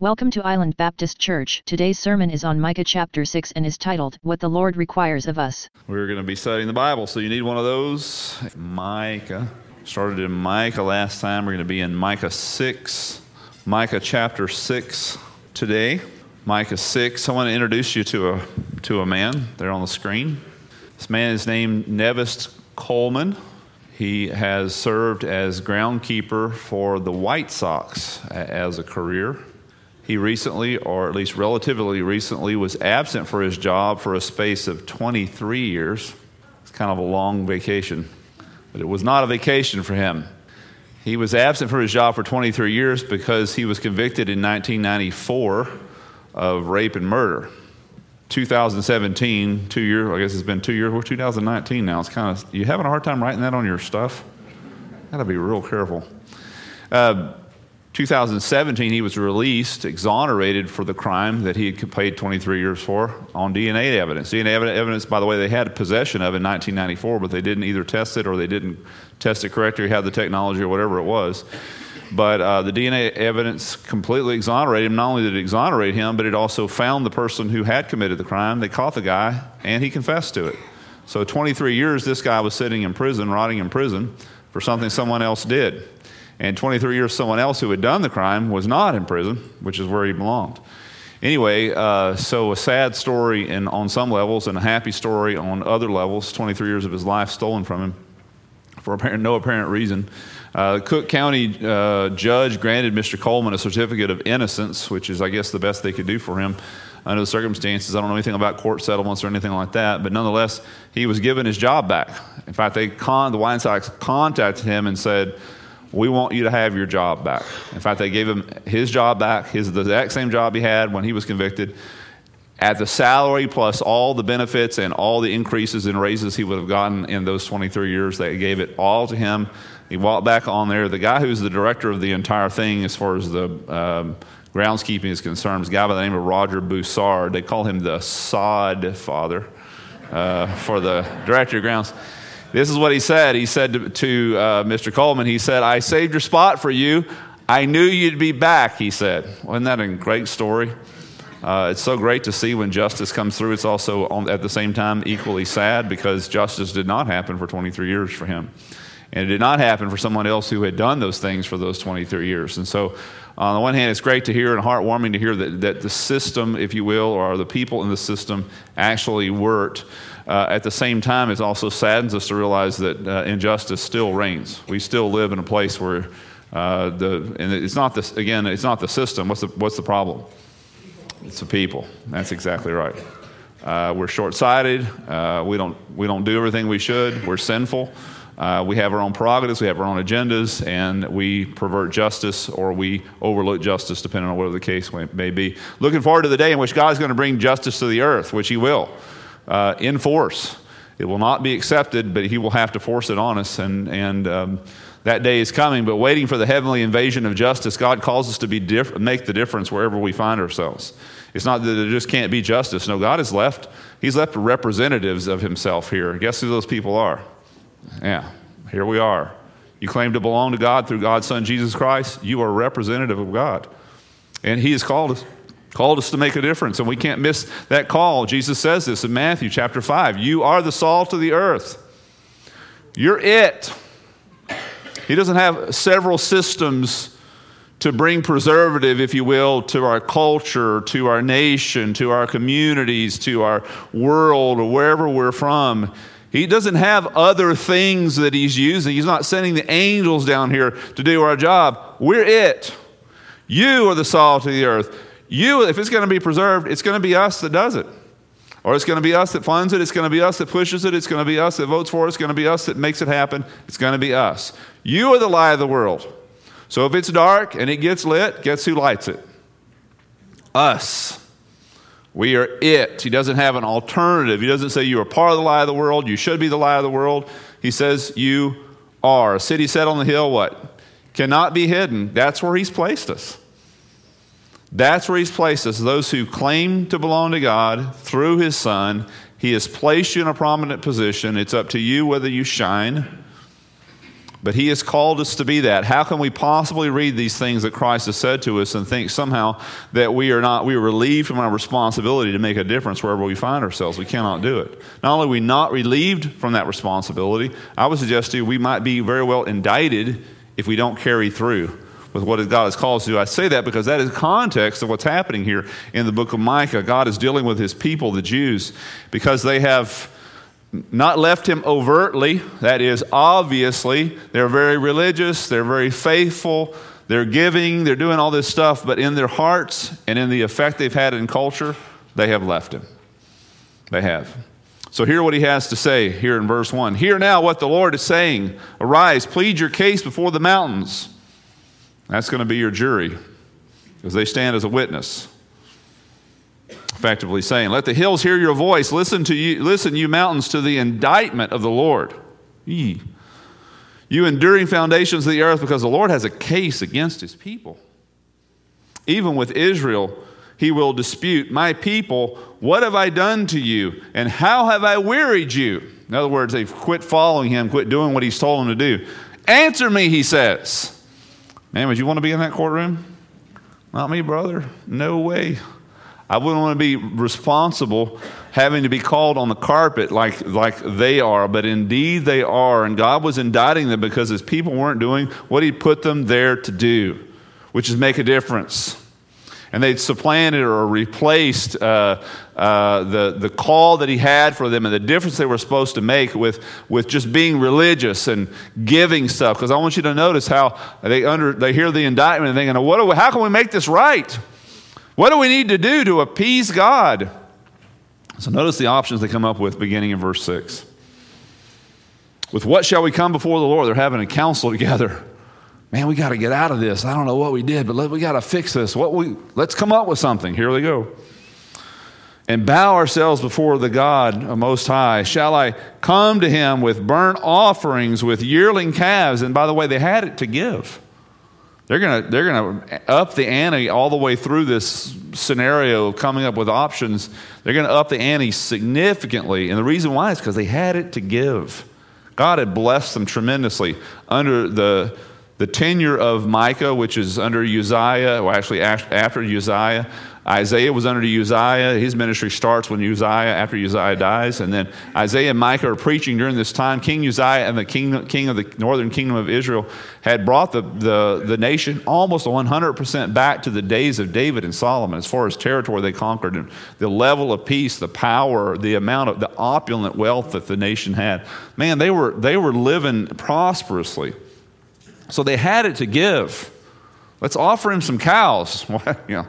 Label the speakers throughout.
Speaker 1: Welcome to Island Baptist Church. Today's sermon is on Micah chapter 6 and is titled, What the Lord Requires of Us.
Speaker 2: We're going to be studying the Bible, so you need one of those. Micah. Started in Micah last time. We're going to be in Micah 6. Micah chapter 6 today. Micah 6. I want to introduce you to a, to a man there on the screen. This man is named Nevest Coleman. He has served as groundkeeper for the White Sox as a career. He recently, or at least relatively recently, was absent for his job for a space of 23 years. It's kind of a long vacation, but it was not a vacation for him. He was absent for his job for 23 years because he was convicted in 1994 of rape and murder. 2017, two years, I guess it's been two years, we're 2019 now. It's kind of, you having a hard time writing that on your stuff? Gotta be real careful. Uh, 2017, he was released, exonerated for the crime that he had paid 23 years for on DNA evidence. DNA evidence, by the way, they had possession of in 1994, but they didn't either test it or they didn't test it correctly or had the technology or whatever it was. But uh, the DNA evidence completely exonerated him. Not only did it exonerate him, but it also found the person who had committed the crime. They caught the guy, and he confessed to it. So, 23 years, this guy was sitting in prison, rotting in prison, for something someone else did. And 23 years, someone else who had done the crime was not in prison, which is where he belonged. Anyway, uh, so a sad story in, on some levels and a happy story on other levels. 23 years of his life stolen from him for apparent, no apparent reason. Uh, Cook County uh, judge granted Mr. Coleman a certificate of innocence, which is, I guess, the best they could do for him under the circumstances. I don't know anything about court settlements or anything like that, but nonetheless, he was given his job back. In fact, they con- the White Sox contacted him and said, we want you to have your job back. In fact, they gave him his job back, his the exact same job he had when he was convicted, at the salary plus all the benefits and all the increases and raises he would have gotten in those 23 years. They gave it all to him. He walked back on there. The guy who's the director of the entire thing, as far as the um, groundskeeping is concerned, is a guy by the name of Roger Bossard. They call him the sod father uh, for the director of grounds. This is what he said. He said to, to uh, Mr. Coleman, he said, I saved your spot for you. I knew you'd be back, he said. Wasn't that a great story? Uh, it's so great to see when justice comes through. It's also, on, at the same time, equally sad because justice did not happen for 23 years for him. And it did not happen for someone else who had done those things for those 23 years. And so, on the one hand, it's great to hear and heartwarming to hear that, that the system, if you will, or the people in the system actually worked uh, at the same time, it also saddens us to realize that uh, injustice still reigns. We still live in a place where uh, the, and it's not again, it's not the system. What's the, what's the problem? It's the people. That's exactly right. Uh, we're short sighted. Uh, we, don't, we don't do everything we should. We're sinful. Uh, we have our own prerogatives, we have our own agendas, and we pervert justice or we overlook justice, depending on whatever the case may be. Looking forward to the day in which God is going to bring justice to the earth, which He will uh, in force. It will not be accepted, but he will have to force it on us. And, and um, that day is coming. But waiting for the heavenly invasion of justice, God calls us to be diff- make the difference wherever we find ourselves. It's not that there just can't be justice. No, God has left. He's left representatives of Himself here. Guess who those people are? Yeah, here we are. You claim to belong to God through God's Son, Jesus Christ. You are a representative of God. And He has called us called us to make a difference, and we can't miss that call. Jesus says this in Matthew chapter 5 You are the salt of the earth, you're it. He doesn't have several systems to bring preservative, if you will, to our culture, to our nation, to our communities, to our world, or wherever we're from. He doesn't have other things that he's using. He's not sending the angels down here to do our job. We're it. You are the salt of the earth. You, if it's going to be preserved, it's going to be us that does it. Or it's going to be us that funds it. It's going to be us that pushes it. It's going to be us that votes for it. It's going to be us that makes it happen. It's going to be us. You are the light of the world. So if it's dark and it gets lit, guess who lights it? Us. We are it. He doesn't have an alternative. He doesn't say you are part of the light of the world. You should be the light of the world. He says you are. A city set on the hill, what? Cannot be hidden. That's where he's placed us. That's where He's placed us. Those who claim to belong to God through His Son, He has placed you in a prominent position. It's up to you whether you shine But he has called us to be that. How can we possibly read these things that Christ has said to us and think somehow that we are not we are relieved from our responsibility to make a difference wherever we find ourselves? We cannot do it. Not only are we not relieved from that responsibility, I would suggest to you we might be very well indicted if we don't carry through with what God has called us to do. I say that because that is context of what's happening here in the book of Micah. God is dealing with his people, the Jews, because they have not left him overtly, that is, obviously. They're very religious, they're very faithful, they're giving, they're doing all this stuff, but in their hearts and in the effect they've had in culture, they have left him. They have. So, hear what he has to say here in verse 1. Hear now what the Lord is saying. Arise, plead your case before the mountains. That's going to be your jury because they stand as a witness effectively saying, Let the hills hear your voice. Listen to you, listen, you mountains, to the indictment of the Lord. Yee. You enduring foundations of the earth, because the Lord has a case against his people. Even with Israel, he will dispute, My people, what have I done to you? And how have I wearied you? In other words, they've quit following him, quit doing what he's told them to do. Answer me, he says. Man, would you want to be in that courtroom? Not me, brother. No way. I wouldn't want to be responsible having to be called on the carpet like, like they are, but indeed they are. And God was indicting them because his people weren't doing what he put them there to do, which is make a difference. And they'd supplanted or replaced uh, uh, the, the call that he had for them and the difference they were supposed to make with, with just being religious and giving stuff. Because I want you to notice how they, under, they hear the indictment and thinking, what we, how can we make this right? What do we need to do to appease God? So notice the options they come up with beginning in verse 6. With what shall we come before the Lord? They're having a council together. Man, we got to get out of this. I don't know what we did, but let, we got to fix this. What we, let's come up with something. Here we go. And bow ourselves before the God Most High. Shall I come to him with burnt offerings, with yearling calves? And by the way, they had it to give. They're going they're to up the ante all the way through this scenario of coming up with options. They're going to up the ante significantly. And the reason why is because they had it to give. God had blessed them tremendously under the, the tenure of Micah, which is under Uzziah, well, actually after Uzziah. Isaiah was under Uzziah. His ministry starts when Uzziah, after Uzziah dies. And then Isaiah and Micah are preaching during this time. King Uzziah and the king, king of the northern kingdom of Israel had brought the, the, the nation almost 100% back to the days of David and Solomon as far as territory they conquered and the level of peace, the power, the amount of the opulent wealth that the nation had. Man, they were, they were living prosperously. So they had it to give. Let's offer him some cows. you know,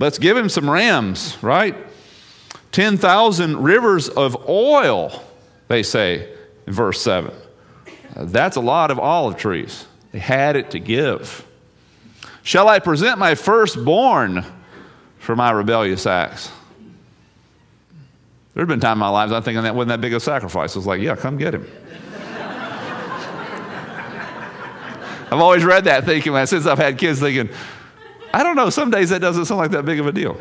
Speaker 2: Let's give him some rams, right? 10,000 rivers of oil, they say in verse 7. Uh, that's a lot of olive trees. They had it to give. Shall I present my firstborn for my rebellious acts? There's been time in my life I'm thinking that wasn't that big a sacrifice. I was like, yeah, come get him. I've always read that thinking, man, since I've had kids, thinking, I don't know, some days that doesn't sound like that big of a deal.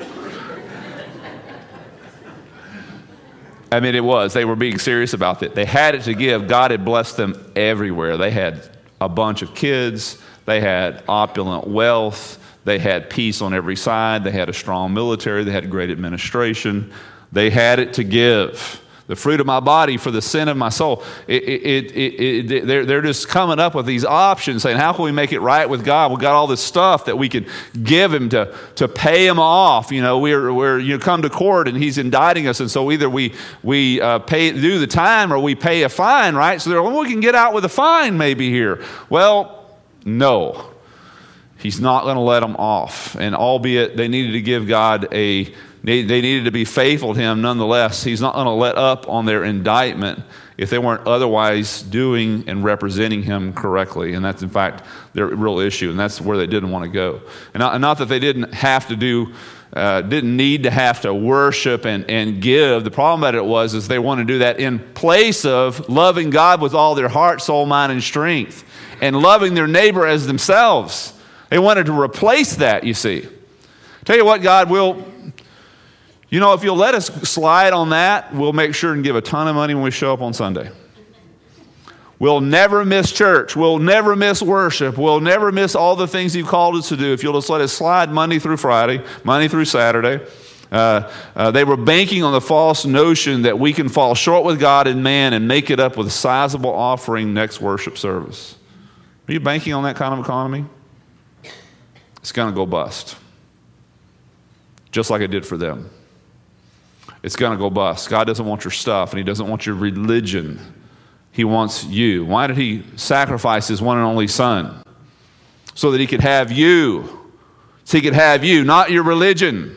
Speaker 2: I mean, it was. They were being serious about it. They had it to give. God had blessed them everywhere. They had a bunch of kids, they had opulent wealth, they had peace on every side, they had a strong military, they had great administration. They had it to give the fruit of my body for the sin of my soul. It, it, it, they're, they're just coming up with these options saying, how can we make it right with God? We've got all this stuff that we can give him to, to pay him off. You know, we're, we're, you come to court and he's indicting us. And so either we, we uh, pay, do the time or we pay a fine, right? So they're, well, we can get out with a fine maybe here. Well, no. He's not going to let them off. And albeit they needed to give God a they, needed to be faithful to him nonetheless. He's not going to let up on their indictment if they weren't otherwise doing and representing him correctly. And that's, in fact, their real issue. And that's where they didn't want to go. And not, not that they didn't have to do. Uh, didn't need to have to worship and, and give. The problem about it was is they want to do that in place of loving God with all their heart, soul, mind, and strength, and loving their neighbor as themselves. They wanted to replace that, you see. Tell you what, God will you know, if you'll let us slide on that, we'll make sure and give a ton of money when we show up on Sunday. We'll never miss church. We'll never miss worship. We'll never miss all the things you've called us to do if you'll just let us slide Monday through Friday, Monday through Saturday. Uh, uh, they were banking on the false notion that we can fall short with God and man and make it up with a sizable offering next worship service. Are you banking on that kind of economy? It's going to go bust, just like it did for them. It's going to go bust. God doesn't want your stuff, and He doesn't want your religion. He wants you. Why did He sacrifice His one and only Son? So that He could have you. So He could have you, not your religion.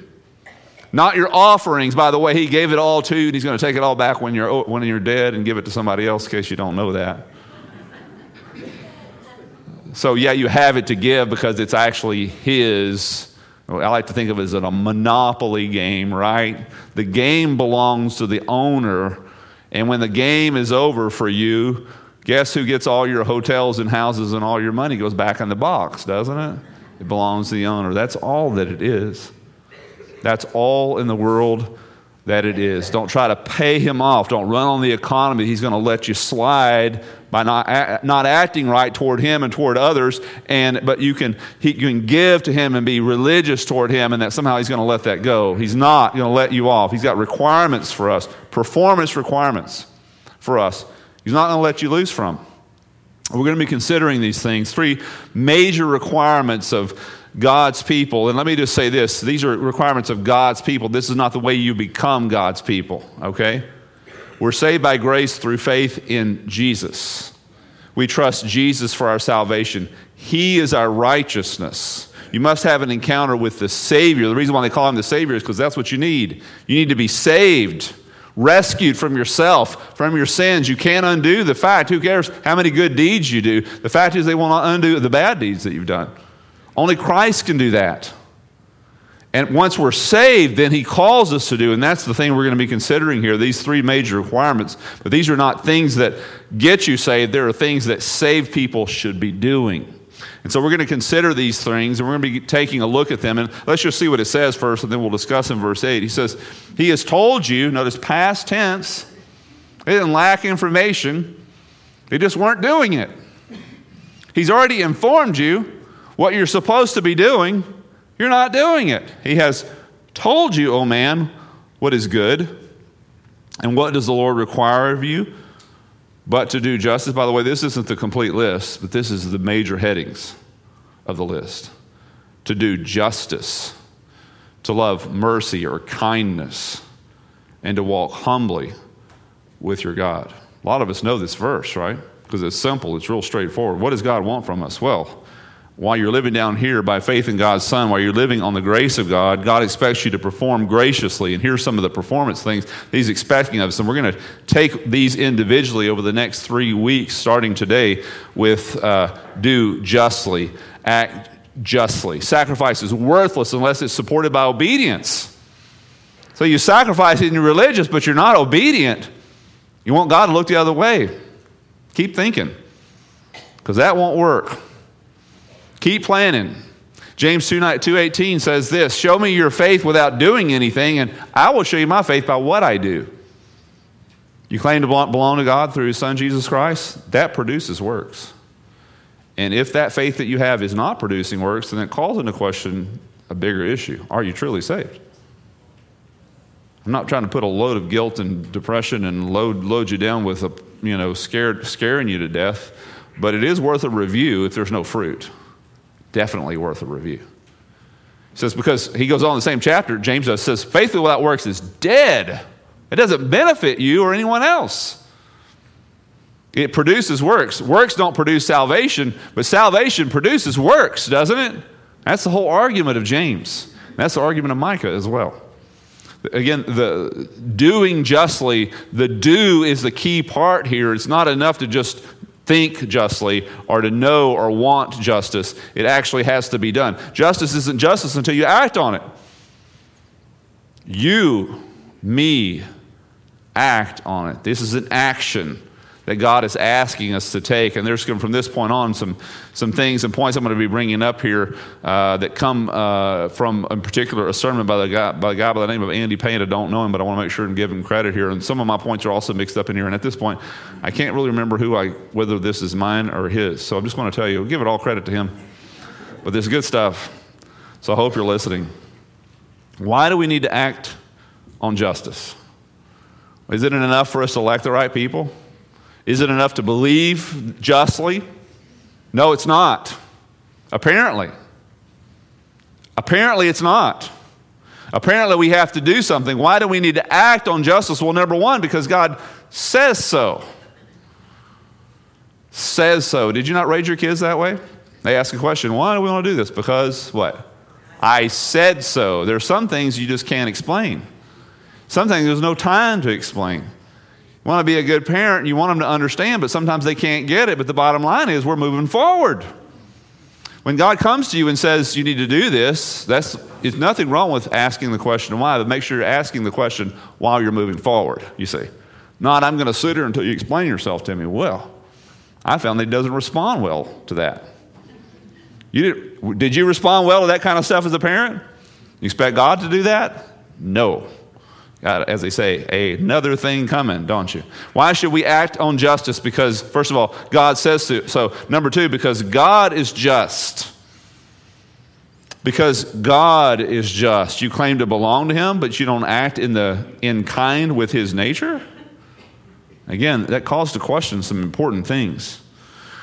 Speaker 2: Not your offerings, by the way, he gave it all to you, and he's going to take it all back when you're, when you're dead and give it to somebody else, in case you don't know that. So, yeah, you have it to give because it's actually his. I like to think of it as a monopoly game, right? The game belongs to the owner, and when the game is over for you, guess who gets all your hotels and houses and all your money goes back in the box, doesn't it? It belongs to the owner. That's all that it is. That's all in the world that it is. Don't try to pay him off. Don't run on the economy. He's going to let you slide by not, not acting right toward him and toward others. And, but you can, he, you can give to him and be religious toward him, and that somehow he's going to let that go. He's not going to let you off. He's got requirements for us, performance requirements for us. He's not going to let you loose from. We're going to be considering these things, three major requirements of God's people. And let me just say this these are requirements of God's people. This is not the way you become God's people, okay? We're saved by grace through faith in Jesus. We trust Jesus for our salvation. He is our righteousness. You must have an encounter with the Savior. The reason why they call him the Savior is because that's what you need. You need to be saved, rescued from yourself, from your sins. You can't undo the fact. Who cares how many good deeds you do? The fact is, they will not undo the bad deeds that you've done. Only Christ can do that. And once we're saved, then he calls us to do, and that's the thing we're going to be considering here these three major requirements. But these are not things that get you saved, there are things that saved people should be doing. And so we're going to consider these things, and we're going to be taking a look at them. And let's just see what it says first, and then we'll discuss in verse 8. He says, He has told you, notice past tense, they didn't lack information, they just weren't doing it. He's already informed you what you're supposed to be doing, you're not doing it. He has told you, O oh man, what is good. And what does the Lord require of you? But to do justice. By the way, this isn't the complete list, but this is the major headings of the list. To do justice, to love mercy or kindness, and to walk humbly with your God. A lot of us know this verse, right? Because it's simple, it's real straightforward. What does God want from us? Well, while you're living down here by faith in God's Son, while you're living on the grace of God, God expects you to perform graciously. And here's some of the performance things He's expecting of us. And we're going to take these individually over the next three weeks, starting today, with uh, do justly, act justly. Sacrifice is worthless unless it's supported by obedience. So you sacrifice and you're religious, but you're not obedient. You want God to look the other way. Keep thinking, because that won't work. Keep planning. James 2.18 says this, Show me your faith without doing anything, and I will show you my faith by what I do. You claim to belong to God through His Son, Jesus Christ? That produces works. And if that faith that you have is not producing works, then it calls into question a bigger issue. Are you truly saved? I'm not trying to put a load of guilt and depression and load, load you down with a, you know, scared, scaring you to death, but it is worth a review if there's no fruit definitely worth a review. He says, because he goes on in the same chapter, James says, faith without works is dead. It doesn't benefit you or anyone else. It produces works. Works don't produce salvation, but salvation produces works, doesn't it? That's the whole argument of James. That's the argument of Micah as well. Again, the doing justly, the do is the key part here. It's not enough to just think justly or to know or want justice. It actually has to be done. Justice isn't justice until you act on it. You, me, act on it. This is an action. That God is asking us to take. And there's gonna from this point on some, some things and points I'm going to be bringing up here uh, that come uh, from, in particular, a sermon by, the guy, by a guy by the name of Andy Payne. I don't know him, but I want to make sure and give him credit here. And some of my points are also mixed up in here. And at this point, I can't really remember who I, whether this is mine or his. So I'm just going to tell you, give it all credit to him. But this is good stuff. So I hope you're listening. Why do we need to act on justice? Isn't it enough for us to elect the right people? Is it enough to believe justly? No, it's not. Apparently. Apparently, it's not. Apparently, we have to do something. Why do we need to act on justice? Well, number one, because God says so. Says so. Did you not raise your kids that way? They ask a question why do we want to do this? Because what? I said so. There are some things you just can't explain. Some things there's no time to explain. Want to be a good parent, you want them to understand, but sometimes they can't get it. But the bottom line is we're moving forward. When God comes to you and says you need to do this, that's there's nothing wrong with asking the question why, but make sure you're asking the question while you're moving forward, you see. Not I'm going to sit here until you explain yourself to me. Well, I found that he doesn't respond well to that. You did, did you respond well to that kind of stuff as a parent? You expect God to do that? No. God, as they say, another thing coming, don't you? Why should we act on justice? Because, first of all, God says. So, number two, because God is just. Because God is just. You claim to belong to Him, but you don't act in, the, in kind with His nature? Again, that calls to question some important things.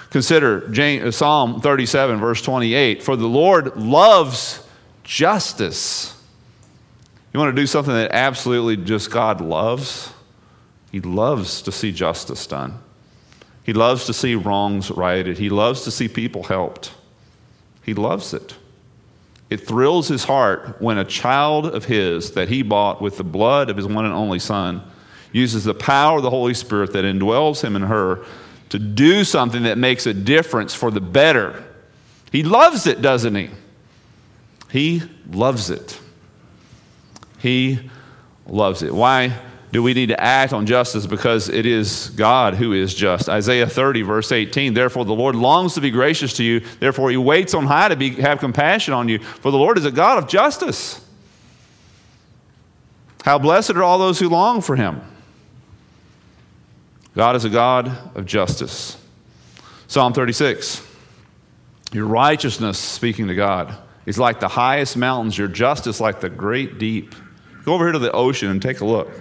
Speaker 2: Consider James, uh, Psalm 37, verse 28 For the Lord loves justice you want to do something that absolutely just God loves? He loves to see justice done. He loves to see wrongs righted. He loves to see people helped. He loves it. It thrills his heart when a child of his that he bought with the blood of his one and only son uses the power of the Holy Spirit that indwells him and her to do something that makes a difference for the better. He loves it, doesn't he? He loves it. He loves it. Why do we need to act on justice? Because it is God who is just. Isaiah 30, verse 18. Therefore, the Lord longs to be gracious to you. Therefore, he waits on high to be, have compassion on you. For the Lord is a God of justice. How blessed are all those who long for him. God is a God of justice. Psalm 36. Your righteousness, speaking to God, is like the highest mountains, your justice like the great deep. Go over here to the ocean and take a look.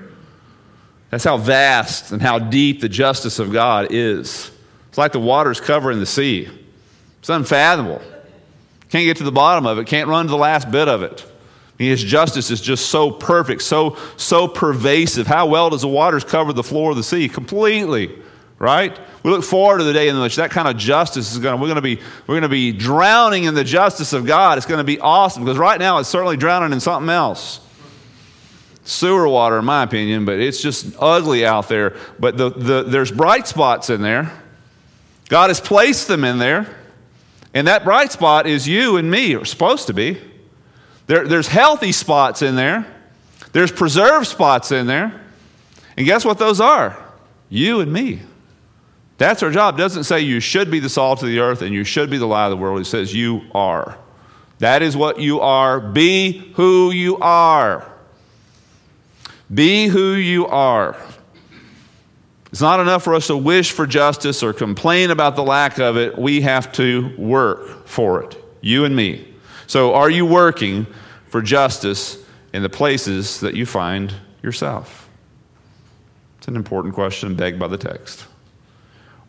Speaker 2: That's how vast and how deep the justice of God is. It's like the waters covering the sea. It's unfathomable. Can't get to the bottom of it, can't run to the last bit of it. His justice is just so perfect, so, so pervasive. How well does the waters cover the floor of the sea? Completely, right? We look forward to the day in which that kind of justice is going to, we're going to be, we're going to be drowning in the justice of God. It's going to be awesome because right now it's certainly drowning in something else sewer water, in my opinion, but it's just ugly out there. But the, the, there's bright spots in there. God has placed them in there. And that bright spot is you and me, or supposed to be. There, there's healthy spots in there, there's preserved spots in there. And guess what those are? You and me. That's our job. It doesn't say you should be the salt of the earth and you should be the light of the world. It says you are. That is what you are. Be who you are. Be who you are. It's not enough for us to wish for justice or complain about the lack of it. We have to work for it, you and me. So, are you working for justice in the places that you find yourself? It's an important question begged by the text.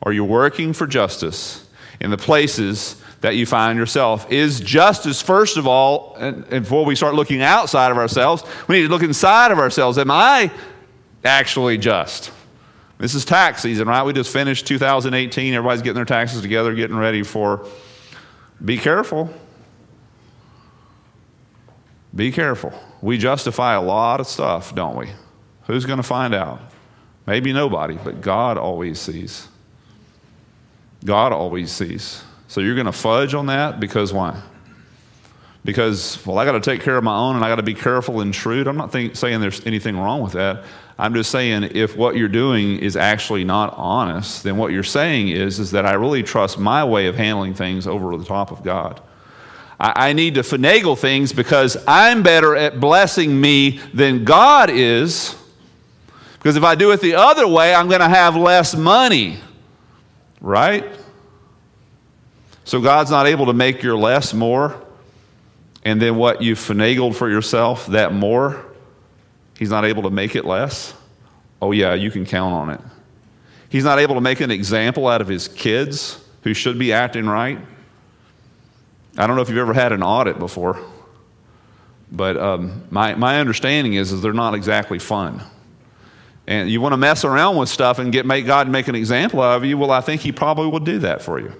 Speaker 2: Are you working for justice in the places that you find yourself. Is justice, first of all, and, and before we start looking outside of ourselves, we need to look inside of ourselves. Am I actually just? This is tax season, right? We just finished 2018. Everybody's getting their taxes together, getting ready for. Be careful. Be careful. We justify a lot of stuff, don't we? Who's going to find out? Maybe nobody, but God always sees. God always sees. So you're going to fudge on that because why? because, well, I got to take care of my own and I got to be careful and shrewd. I'm not think, saying there's anything wrong with that. I'm just saying if what you're doing is actually not honest, then what you're saying is, is that I really trust my way of handling things over the top of God. I, I need to finagle things because I'm better at blessing me than God is. Because if I do it the other way, I'm going to have less money. Right? So God's not able to make your less more and then what you've finagled for yourself, that more, he's not able to make it less, oh, yeah, you can count on it. He's not able to make an example out of his kids who should be acting right. I don't know if you've ever had an audit before, but um, my, my understanding is, is they're not exactly fun. And you want to mess around with stuff and get make God make an example out of you, well, I think he probably will do that for you.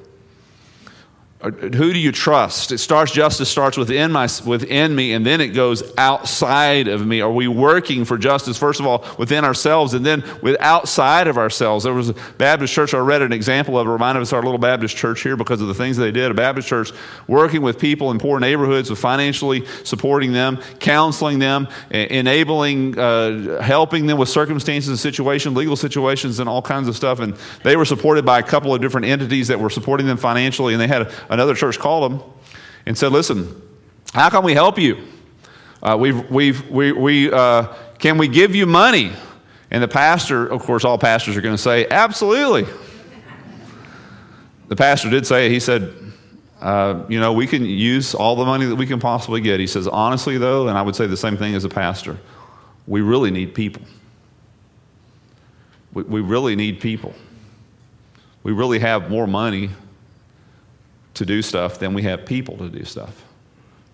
Speaker 2: Who do you trust? It starts justice starts within my within me, and then it goes outside of me. Are we working for justice first of all within ourselves, and then with outside of ourselves? There was a Baptist church I read an example of. It reminded us of our little Baptist church here because of the things they did. A Baptist church working with people in poor neighborhoods, with financially supporting them, counseling them, enabling, uh, helping them with circumstances and situations, legal situations, and all kinds of stuff. And they were supported by a couple of different entities that were supporting them financially, and they had. A, another church called them and said, Listen, how can we help you? Uh, we've, we've, we, we, uh, can we give you money? And the pastor, of course, all pastors are going to say, Absolutely. the pastor did say, He said, uh, you know, we can use all the money that we can possibly get. He says, honestly, though, and I would say the same thing as a pastor, we really need people. We, we really need people. We really have more money to do stuff than we have people to do stuff.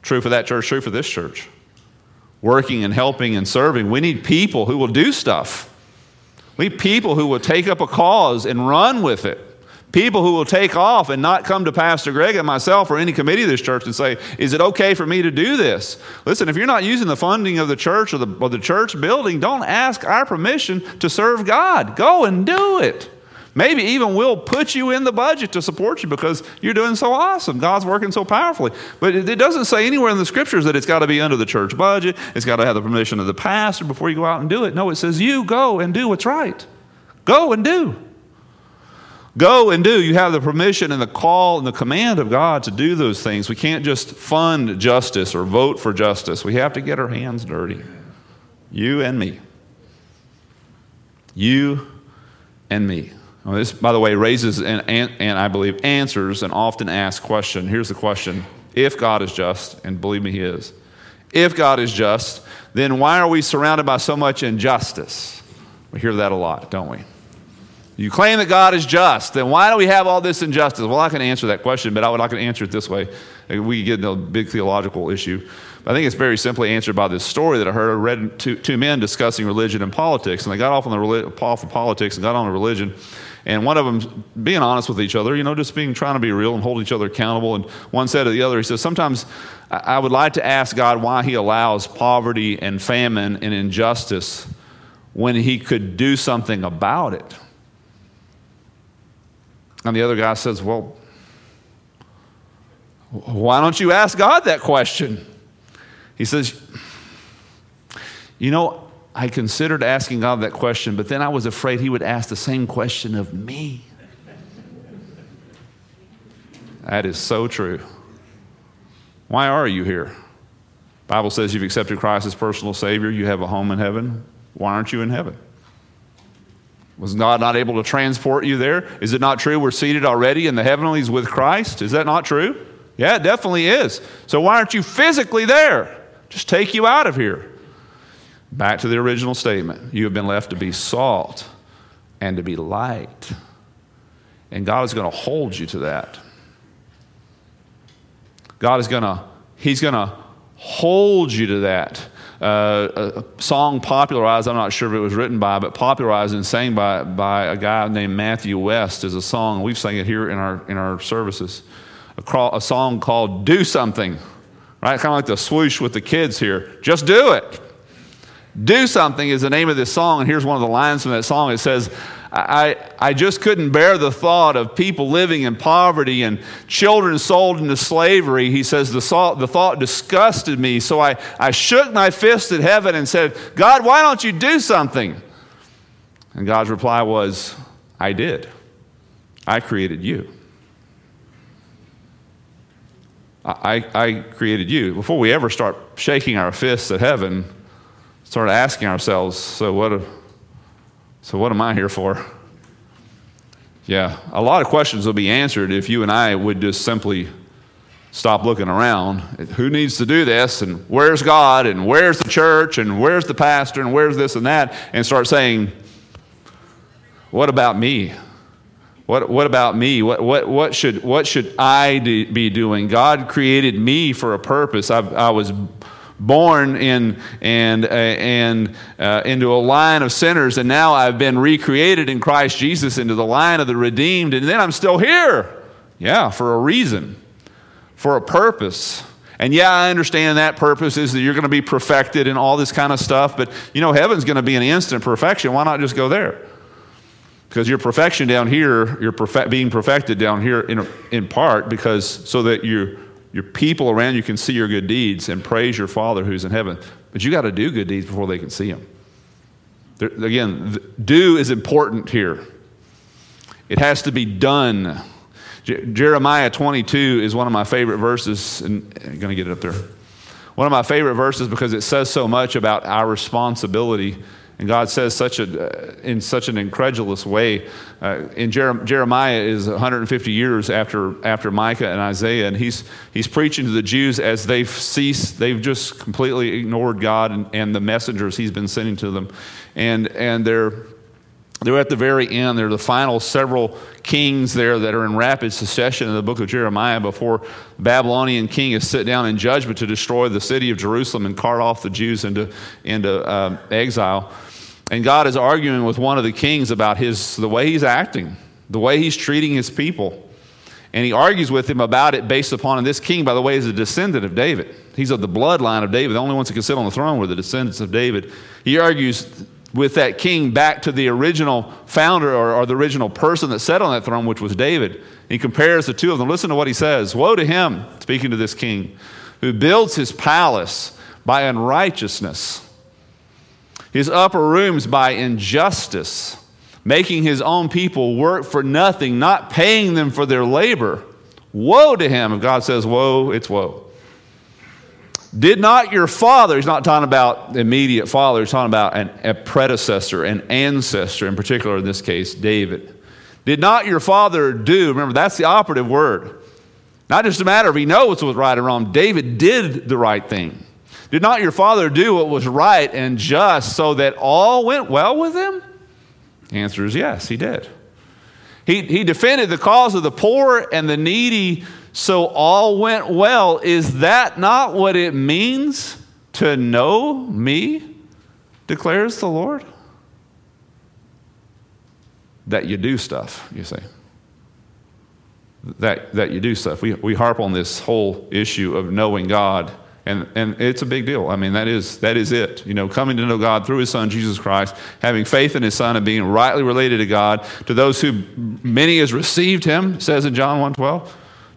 Speaker 2: True for that church, true for this church. Working and helping and serving, we need people who will do stuff. We need people who will take up a cause and run with it. People who will take off and not come to Pastor Greg and myself or any committee of this church and say, Is it okay for me to do this? Listen, if you're not using the funding of the church or the, or the church building, don't ask our permission to serve God. Go and do it. Maybe even we'll put you in the budget to support you because you're doing so awesome. God's working so powerfully. But it doesn't say anywhere in the scriptures that it's got to be under the church budget, it's got to have the permission of the pastor before you go out and do it. No, it says you go and do what's right. Go and do. Go and do. You have the permission and the call and the command of God to do those things. We can't just fund justice or vote for justice. We have to get our hands dirty. You and me. You and me. Well, this, by the way, raises and, and, and I believe answers an often asked question. Here's the question If God is just, and believe me, He is, if God is just, then why are we surrounded by so much injustice? We hear that a lot, don't we? You claim that God is just, then why do we have all this injustice? Well, I can answer that question, but I would like to answer it this way. We get into a big theological issue. I think it's very simply answered by this story that I heard. I read two, two men discussing religion and politics, and they got off on the off of politics and got on to religion. And one of them being honest with each other, you know, just being trying to be real and hold each other accountable. And one said to the other, he says, Sometimes I would like to ask God why he allows poverty and famine and injustice when he could do something about it. And the other guy says, Well, why don't you ask God that question? He says, You know, I considered asking God that question, but then I was afraid He would ask the same question of me. That is so true. Why are you here? Bible says you've accepted Christ as personal Savior, you have a home in heaven. Why aren't you in heaven? Was God not able to transport you there? Is it not true we're seated already in the heavenlies with Christ? Is that not true? Yeah, it definitely is. So why aren't you physically there? Just take you out of here. Back to the original statement you have been left to be salt and to be light. And God is going to hold you to that. God is going to, He's going to hold you to that. Uh, a song popularized, I'm not sure if it was written by, but popularized and sang by, by a guy named Matthew West is a song. We've sang it here in our, in our services. A, a song called Do Something, right? Kind of like the swoosh with the kids here. Just do it. Do Something is the name of this song, and here's one of the lines from that song. It says, I, I just couldn't bear the thought of people living in poverty and children sold into slavery. He says, the thought, the thought disgusted me. So I, I shook my fist at heaven and said, God, why don't you do something? And God's reply was, I did. I created you. I, I created you. Before we ever start shaking our fists at heaven, start asking ourselves, so what, so what am I here for? Yeah, a lot of questions will be answered if you and I would just simply stop looking around. Who needs to do this? And where's God? And where's the church? And where's the pastor? And where's this and that? And start saying, what about me? What, what about me? What, what, what, should, what should I do, be doing? God created me for a purpose. I, I was born in and, uh, and uh, into a line of sinners, and now I've been recreated in Christ Jesus into the line of the redeemed, and then I'm still here. Yeah, for a reason, for a purpose. And yeah, I understand that purpose is that you're going to be perfected and all this kind of stuff, but you know, heaven's going to be an instant perfection. Why not just go there? Because your perfection down here, you're perfect, being perfected down here in, in part because so that you, your people around you can see your good deeds and praise your Father who's in heaven. But you got to do good deeds before they can see them. There, again, do is important here. It has to be done. Je- Jeremiah 22 is one of my favorite verses, and I'm going to get it up there. One of my favorite verses because it says so much about our responsibility and God says such a, uh, in such an incredulous way. Uh, in Jer- Jeremiah is 150 years after, after Micah and Isaiah, and he's, he's preaching to the Jews as they've ceased, they've just completely ignored God and, and the messengers he's been sending to them. And, and they're, they're at the very end. They're the final several kings there that are in rapid succession in the book of Jeremiah before Babylonian king is sit down in judgment to destroy the city of Jerusalem and cart off the Jews into, into uh, exile. And God is arguing with one of the kings about his, the way he's acting, the way he's treating his people. And he argues with him about it based upon, and this king, by the way, is a descendant of David. He's of the bloodline of David. The only ones that can sit on the throne were the descendants of David. He argues with that king back to the original founder or, or, the original person that sat on that throne, which was David. He compares the two of them. Listen to what he says Woe to him, speaking to this king, who builds his palace by unrighteousness his upper rooms by injustice, making his own people work for nothing, not paying them for their labor. Woe to him. If God says woe, it's woe. Did not your father, he's not talking about immediate father, he's talking about an, a predecessor, an ancestor, in particular in this case, David. Did not your father do, remember, that's the operative word. Not just a matter of he knows what's right or wrong. David did the right thing. Did not your father do what was right and just so that all went well with him? The answer is yes, he did. He, he defended the cause of the poor and the needy so all went well. Is that not what it means to know me? declares the Lord. That you do stuff, you see. That, that you do stuff. We, we harp on this whole issue of knowing God and, and it's a big deal. I mean, that is, that is it. You know, coming to know God through his son, Jesus Christ, having faith in his son and being rightly related to God. To those who many has received him, says in John 1.12.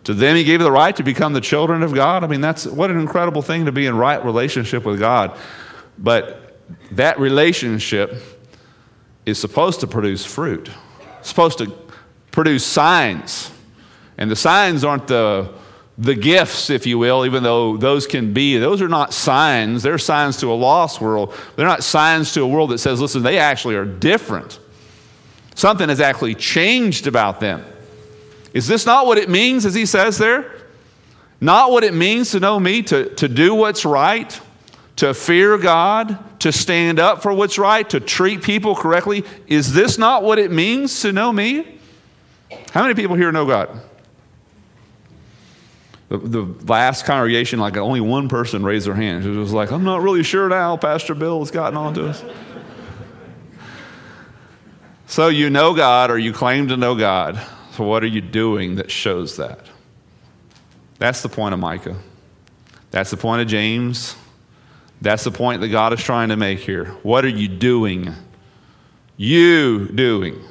Speaker 2: To them he gave the right to become the children of God. I mean, that's what an incredible thing to be in right relationship with God. But that relationship is supposed to produce fruit. It's supposed to produce signs. And the signs aren't the the gifts, if you will, even though those can be, those are not signs. They're signs to a lost world. They're not signs to a world that says, listen, they actually are different. Something has actually changed about them. Is this not what it means, as he says there? Not what it means to know me, to, to do what's right, to fear God, to stand up for what's right, to treat people correctly. Is this not what it means to know me? How many people here know God? the, the congregation, like only one person raised their hand. It was like, I'm not really sure now. Pastor Bill has gotten on to us. so you know God or you claim to know God. What are you doing that shows that? That's the point of Micah. That's the point of James. That's the point that God is trying to make here. What are you doing? You doing.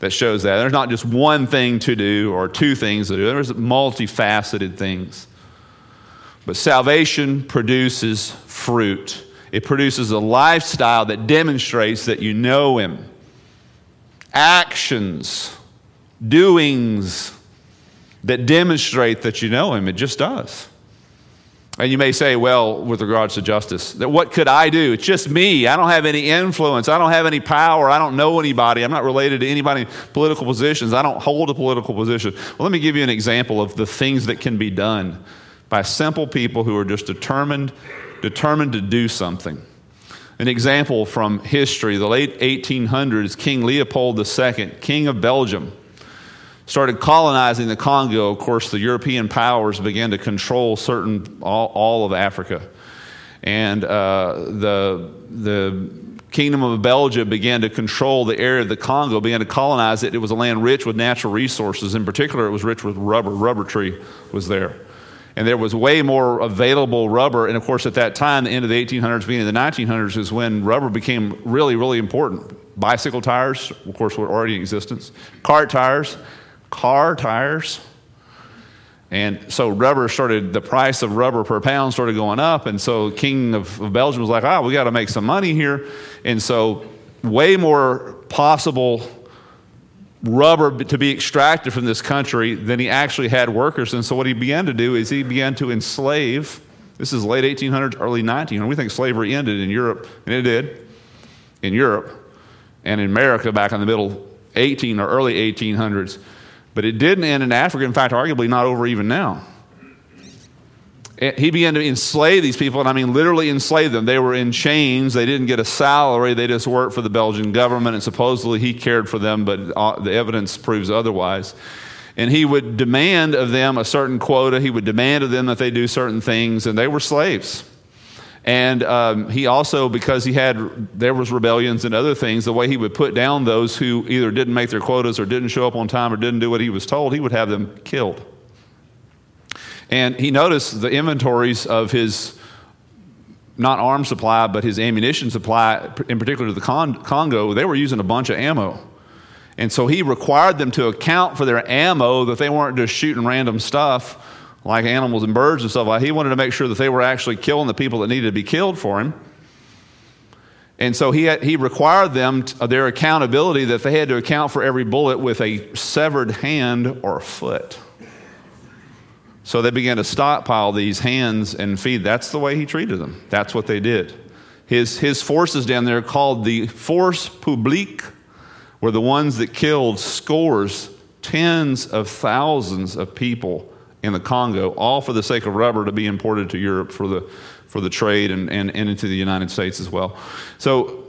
Speaker 2: that shows that. There's not just one thing to do or two things to do, there's multifaceted things. But salvation produces fruit. It produces a lifestyle that demonstrates that you know Him. Actions, doings that demonstrate that you know Him. It just does. And you may say, well, with regards to justice, that what could I do? It's just me. I don't have any influence. I don't have any power. I don't know anybody. I'm not related to anybody political positions. I don't hold a political position. Well, let me give you an example of the things that can be done by simple people who are just determined, determined to do something. An example from history, the late 1800s, King Leopold II, King of Belgium, started colonizing the Congo, of course, the European powers began to control certain all, all of Africa, and uh, the the Kingdom of Belgium began to control the area of the Congo, began to colonize it. It was a land rich with natural resources. In particular, it was rich with rubber. Rubber tree was there. And there was way more available rubber. And of course, at that time, the end of the 1800s, beginning of the 1900s, is when rubber became really, really important. Bicycle tires, of course, were already in existence. cart tires, car tires. And so rubber started, the price of rubber per pound started going up. And so King of, of Belgium was like, oh, we got to make some money here. And so way more possible rubber to be extracted from this country than he actually had workers. And so what he began to do is he began to enslave. This is late 1800s, early 1900s. We think slavery ended in Europe, and it did in Europe and in America back in the middle 18 or early 1800s. But it didn't end in Africa. In fact, arguably not over even now. He began to enslave these people, and I mean literally enslave them. They were in chains. They didn't get a salary. They just worked for the Belgian government, and supposedly he cared for them, but uh, the evidence proves otherwise. And he would demand of them a certain quota. He would demand of them that they do certain things, and they were slaves. And um, he also, because he had, there was rebellions and other things, the way he would put down those who either didn't make their quotas or didn't show up on time or didn't do what he was told, he would have them killed. And he noticed the inventories of his, not arms supply, but his ammunition supply, in particular to the Congo, they were using a bunch of ammo. And so he required them to account for their ammo, that they weren't just shooting random stuff like animals and birds and stuff like he wanted to make sure that they were actually killing the people that needed to be killed for him. And so he, had, he required them to, uh, their accountability that they had to account for every bullet with a severed hand or foot. So they began to stockpile these hands and feed. That's the way he treated them. That's what they did. His, his forces down there called the force publique were the ones that killed scores tens of thousands of people in the Congo, all for the sake of rubber to be imported to Europe for the, for the trade and, and, and into the United States as well. So,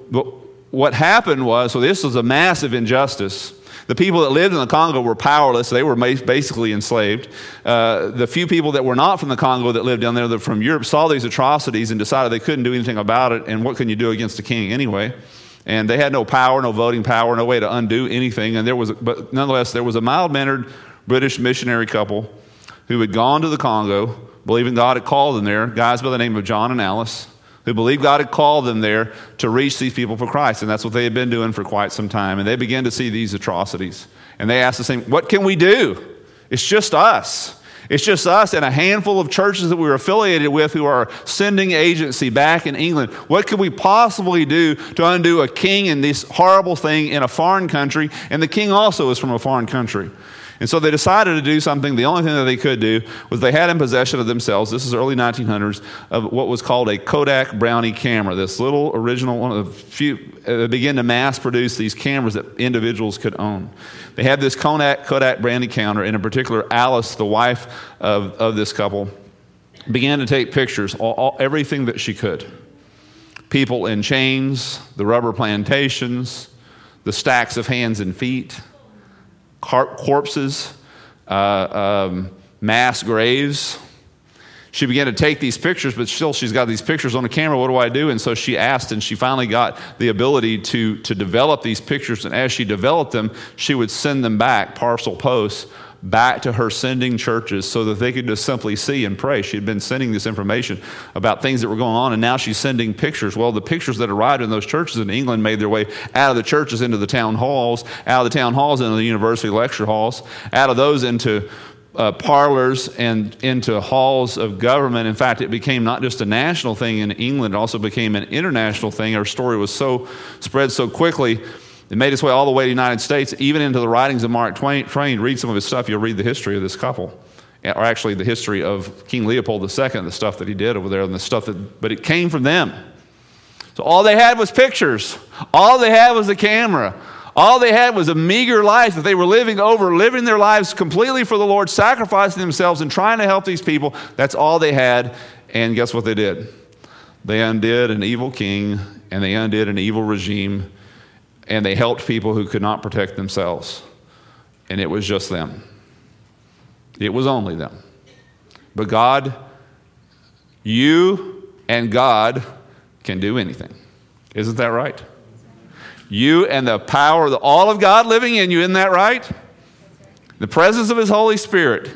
Speaker 2: what happened was so this was a massive injustice. The people that lived in the Congo were powerless. They were basically enslaved. Uh, the few people that were not from the Congo that lived down there, that from Europe, saw these atrocities and decided they couldn't do anything about it. And what can you do against a king anyway? And they had no power, no voting power, no way to undo anything. And there was, but nonetheless, there was a mild mannered British missionary couple who had gone to the Congo, believing God had called them there, guys by the name of John and Alice, who believed God had called them there to reach these people for Christ. And that's what they had been doing for quite some time. And they began to see these atrocities. And they asked the same, What can we do? It's just us. It's just us and a handful of churches that we were affiliated with who are sending agency back in England. What could we possibly do to undo a king and this horrible thing in a foreign country? And the king also is from a foreign country. And so they decided to do something. The only thing that they could do was they had in possession of themselves, this is early 1900s, of what was called a Kodak Brownie camera. This little original one of the few, uh, began to mass produce these cameras that individuals could own. They had this Kodak, Kodak Brownie counter, and in particular, Alice, the wife of, of this couple, began to take pictures, all, all, everything that she could. People in chains, the rubber plantations, the stacks of hands and feet corpses, uh, um, mass graves. She began to take these pictures, but still she's got these pictures on the camera. What do I do? And so she asked, and she finally got the ability to, to develop these pictures. And as she developed them, she would send them back, parcel posts, back to her sending churches so that they could just simply see and pray. She had been sending this information about things that were going on, and now she's sending pictures. Well, the pictures that arrived in those churches in England made their way out of the churches into the town halls, out of the town halls into the university lecture halls, out of those into uh, parlors and into halls of government. In fact, it became not just a national thing in England, it also became an international thing. Our story was so spread so quickly. It made its way all the way to the United States, even into the writings of Mark Twain. Read some of his stuff, you'll read the history of this couple, or actually the history of King Leopold II, the stuff that he did over there, and the stuff that, but it came from them. So all they had was pictures, all they had was a camera. All they had was a meager life that they were living over, living their lives completely for the Lord, sacrificing themselves and trying to help these people. That's all they had. And guess what they did? They undid an evil king and they undid an evil regime and they helped people who could not protect themselves. And it was just them. It was only them. But God, you and God can do anything. Isn't that right? You and the power of the, all of God living in you, isn't that right? The presence of His Holy Spirit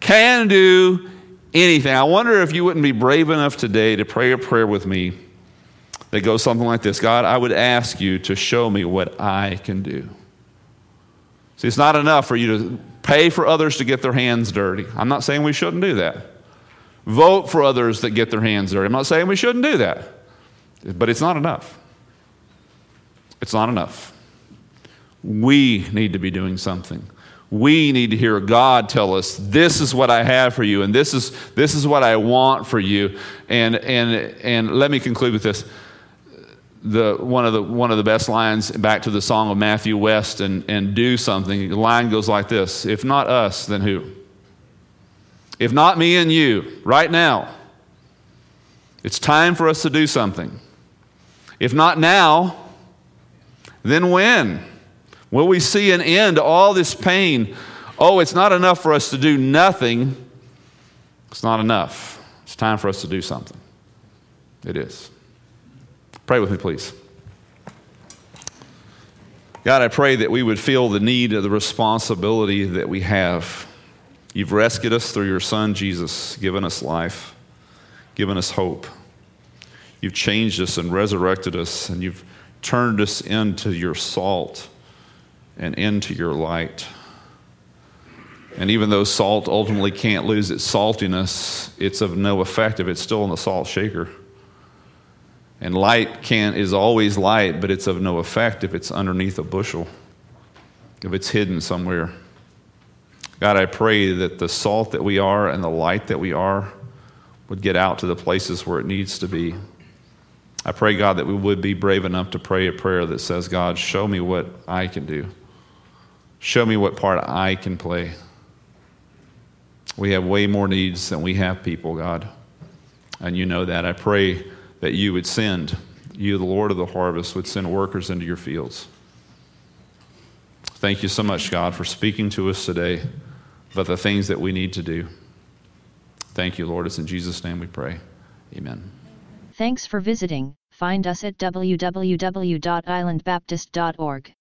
Speaker 2: can do anything. I wonder if you wouldn't be brave enough today to pray a prayer with me that goes something like this God, I would ask you to show me what I can do. See, it's not enough for you to pay for others to get their hands dirty. I'm not saying we shouldn't do that. Vote for others that get their hands dirty. I'm not saying we shouldn't do that. But it's not enough. It's not enough. We need to be doing something. We need to hear God tell us, this is what I have for you, and this is, this is what I want for you. And, and, and let me conclude with this. The, one, of the, one of the best lines back to the song of Matthew West and, and do something. The line goes like this If not us, then who? If not me and you, right now, it's time for us to do something. If not now, then when? Will we see an end to all this pain? Oh, it's not enough for us to do nothing. It's not enough. It's time for us to do something. It is. Pray with me, please. God, I pray that we would feel the need of the responsibility that we have. You've rescued us through your Son, Jesus, given us life, given us hope. You've changed us and resurrected us, and you've turned us into your salt and into your light. And even though salt ultimately can't lose its saltiness, it's of no effect if it's still in the salt shaker. And light can is always light, but it's of no effect if it's underneath a bushel, if it's hidden somewhere. God, I pray that the salt that we are and the light that we are would get out to the places where it needs to be. I pray, God, that we would be brave enough to pray a prayer that says, God, show me what I can do. Show me what part I can play. We have way more needs than we have people, God. And you know that. I pray that you would send, you, the Lord of the harvest, would send workers into your fields. Thank you so much, God, for speaking to us today about the things that we need to do. Thank you, Lord. It's in Jesus' name we pray. Amen.
Speaker 1: Thanks for visiting. Find us at www.islandbaptist.org.